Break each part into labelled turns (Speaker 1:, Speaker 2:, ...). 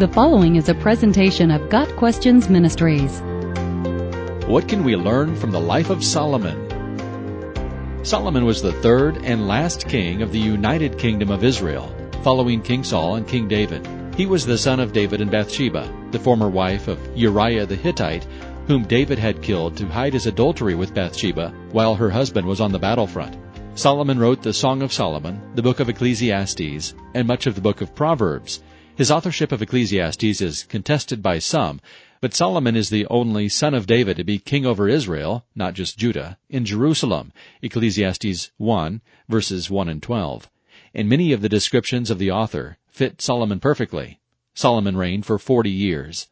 Speaker 1: The following is a presentation of Got Questions Ministries.
Speaker 2: What can we learn from the life of Solomon? Solomon was the third and last king of the United Kingdom of Israel, following King Saul and King David. He was the son of David and Bathsheba, the former wife of Uriah the Hittite, whom David had killed to hide his adultery with Bathsheba while her husband was on the battlefront. Solomon wrote the Song of Solomon, the book of Ecclesiastes, and much of the book of Proverbs. His authorship of Ecclesiastes is contested by some, but Solomon is the only son of David to be king over Israel, not just Judah, in Jerusalem, Ecclesiastes 1, verses 1 and 12. And many of the descriptions of the author fit Solomon perfectly. Solomon reigned for 40 years.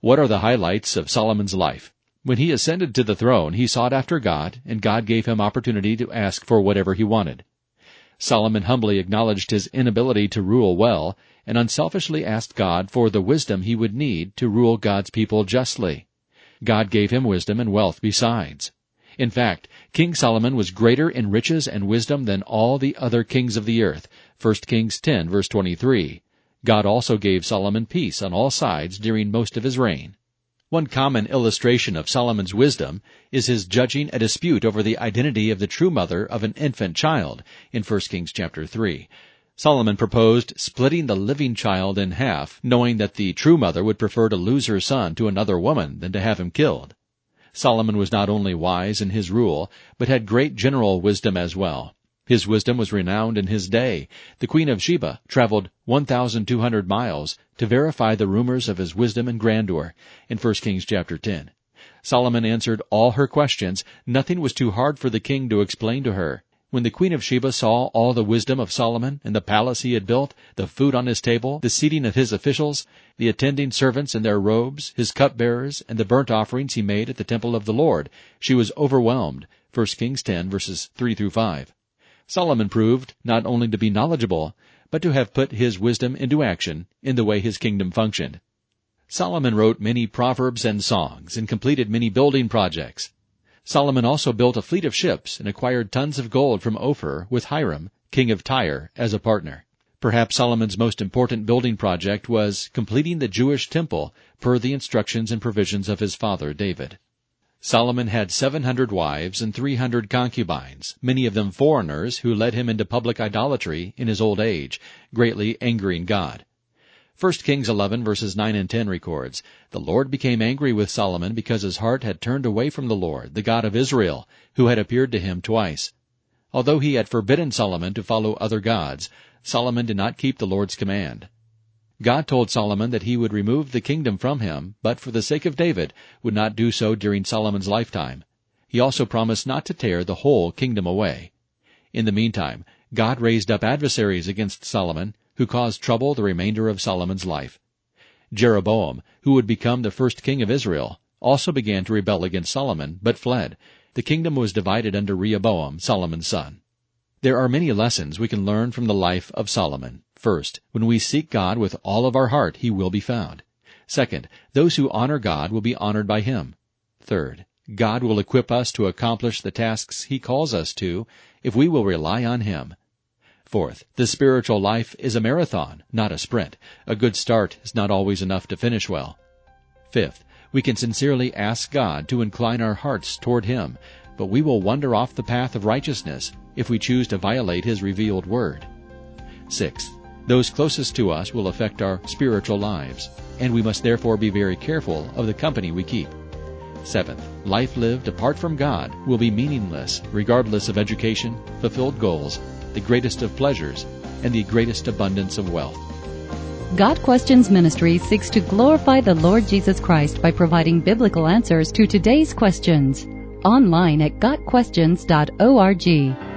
Speaker 2: What are the highlights of Solomon's life? When he ascended to the throne, he sought after God, and God gave him opportunity to ask for whatever he wanted. Solomon humbly acknowledged his inability to rule well, and unselfishly asked God for the wisdom he would need to rule God's people justly. God gave him wisdom and wealth besides. In fact, King Solomon was greater in riches and wisdom than all the other kings of the earth. 1 Kings 10 verse 23. God also gave Solomon peace on all sides during most of his reign. One common illustration of Solomon's wisdom is his judging a dispute over the identity of the true mother of an infant child in 1 Kings chapter 3. Solomon proposed splitting the living child in half, knowing that the true mother would prefer to lose her son to another woman than to have him killed. Solomon was not only wise in his rule, but had great general wisdom as well. His wisdom was renowned in his day. The Queen of Sheba traveled 1,200 miles to verify the rumors of his wisdom and grandeur in 1 Kings chapter 10. Solomon answered all her questions. Nothing was too hard for the king to explain to her. When the Queen of Sheba saw all the wisdom of Solomon and the palace he had built, the food on his table, the seating of his officials, the attending servants in their robes, his cupbearers, and the burnt offerings he made at the temple of the Lord, she was overwhelmed. 1 Kings 10 verses 3 through 5. Solomon proved not only to be knowledgeable, but to have put his wisdom into action in the way his kingdom functioned. Solomon wrote many proverbs and songs and completed many building projects. Solomon also built a fleet of ships and acquired tons of gold from Ophir with Hiram, king of Tyre, as a partner. Perhaps Solomon's most important building project was completing the Jewish temple per the instructions and provisions of his father David. Solomon had 700 wives and 300 concubines, many of them foreigners who led him into public idolatry in his old age, greatly angering God. 1 Kings 11 verses 9 and 10 records, The Lord became angry with Solomon because his heart had turned away from the Lord, the God of Israel, who had appeared to him twice. Although he had forbidden Solomon to follow other gods, Solomon did not keep the Lord's command. God told Solomon that he would remove the kingdom from him, but for the sake of David would not do so during Solomon's lifetime. He also promised not to tear the whole kingdom away. In the meantime, God raised up adversaries against Solomon, who caused trouble the remainder of Solomon's life. Jeroboam, who would become the first king of Israel, also began to rebel against Solomon, but fled. The kingdom was divided under Rehoboam, Solomon's son. There are many lessons we can learn from the life of Solomon. First, when we seek God with all of our heart, He will be found. Second, those who honor God will be honored by Him. Third, God will equip us to accomplish the tasks He calls us to if we will rely on Him. Fourth, the spiritual life is a marathon, not a sprint. A good start is not always enough to finish well. Fifth, we can sincerely ask God to incline our hearts toward Him, but we will wander off the path of righteousness if we choose to violate His revealed Word. Sixth, those closest to us will affect our spiritual lives, and we must therefore be very careful of the company we keep. Seventh, life lived apart from God will be meaningless regardless of education, fulfilled goals, the greatest of pleasures, and the greatest abundance of wealth.
Speaker 1: Got Questions Ministry seeks to glorify the Lord Jesus Christ by providing biblical answers to today's questions. Online at GotQuestions.org.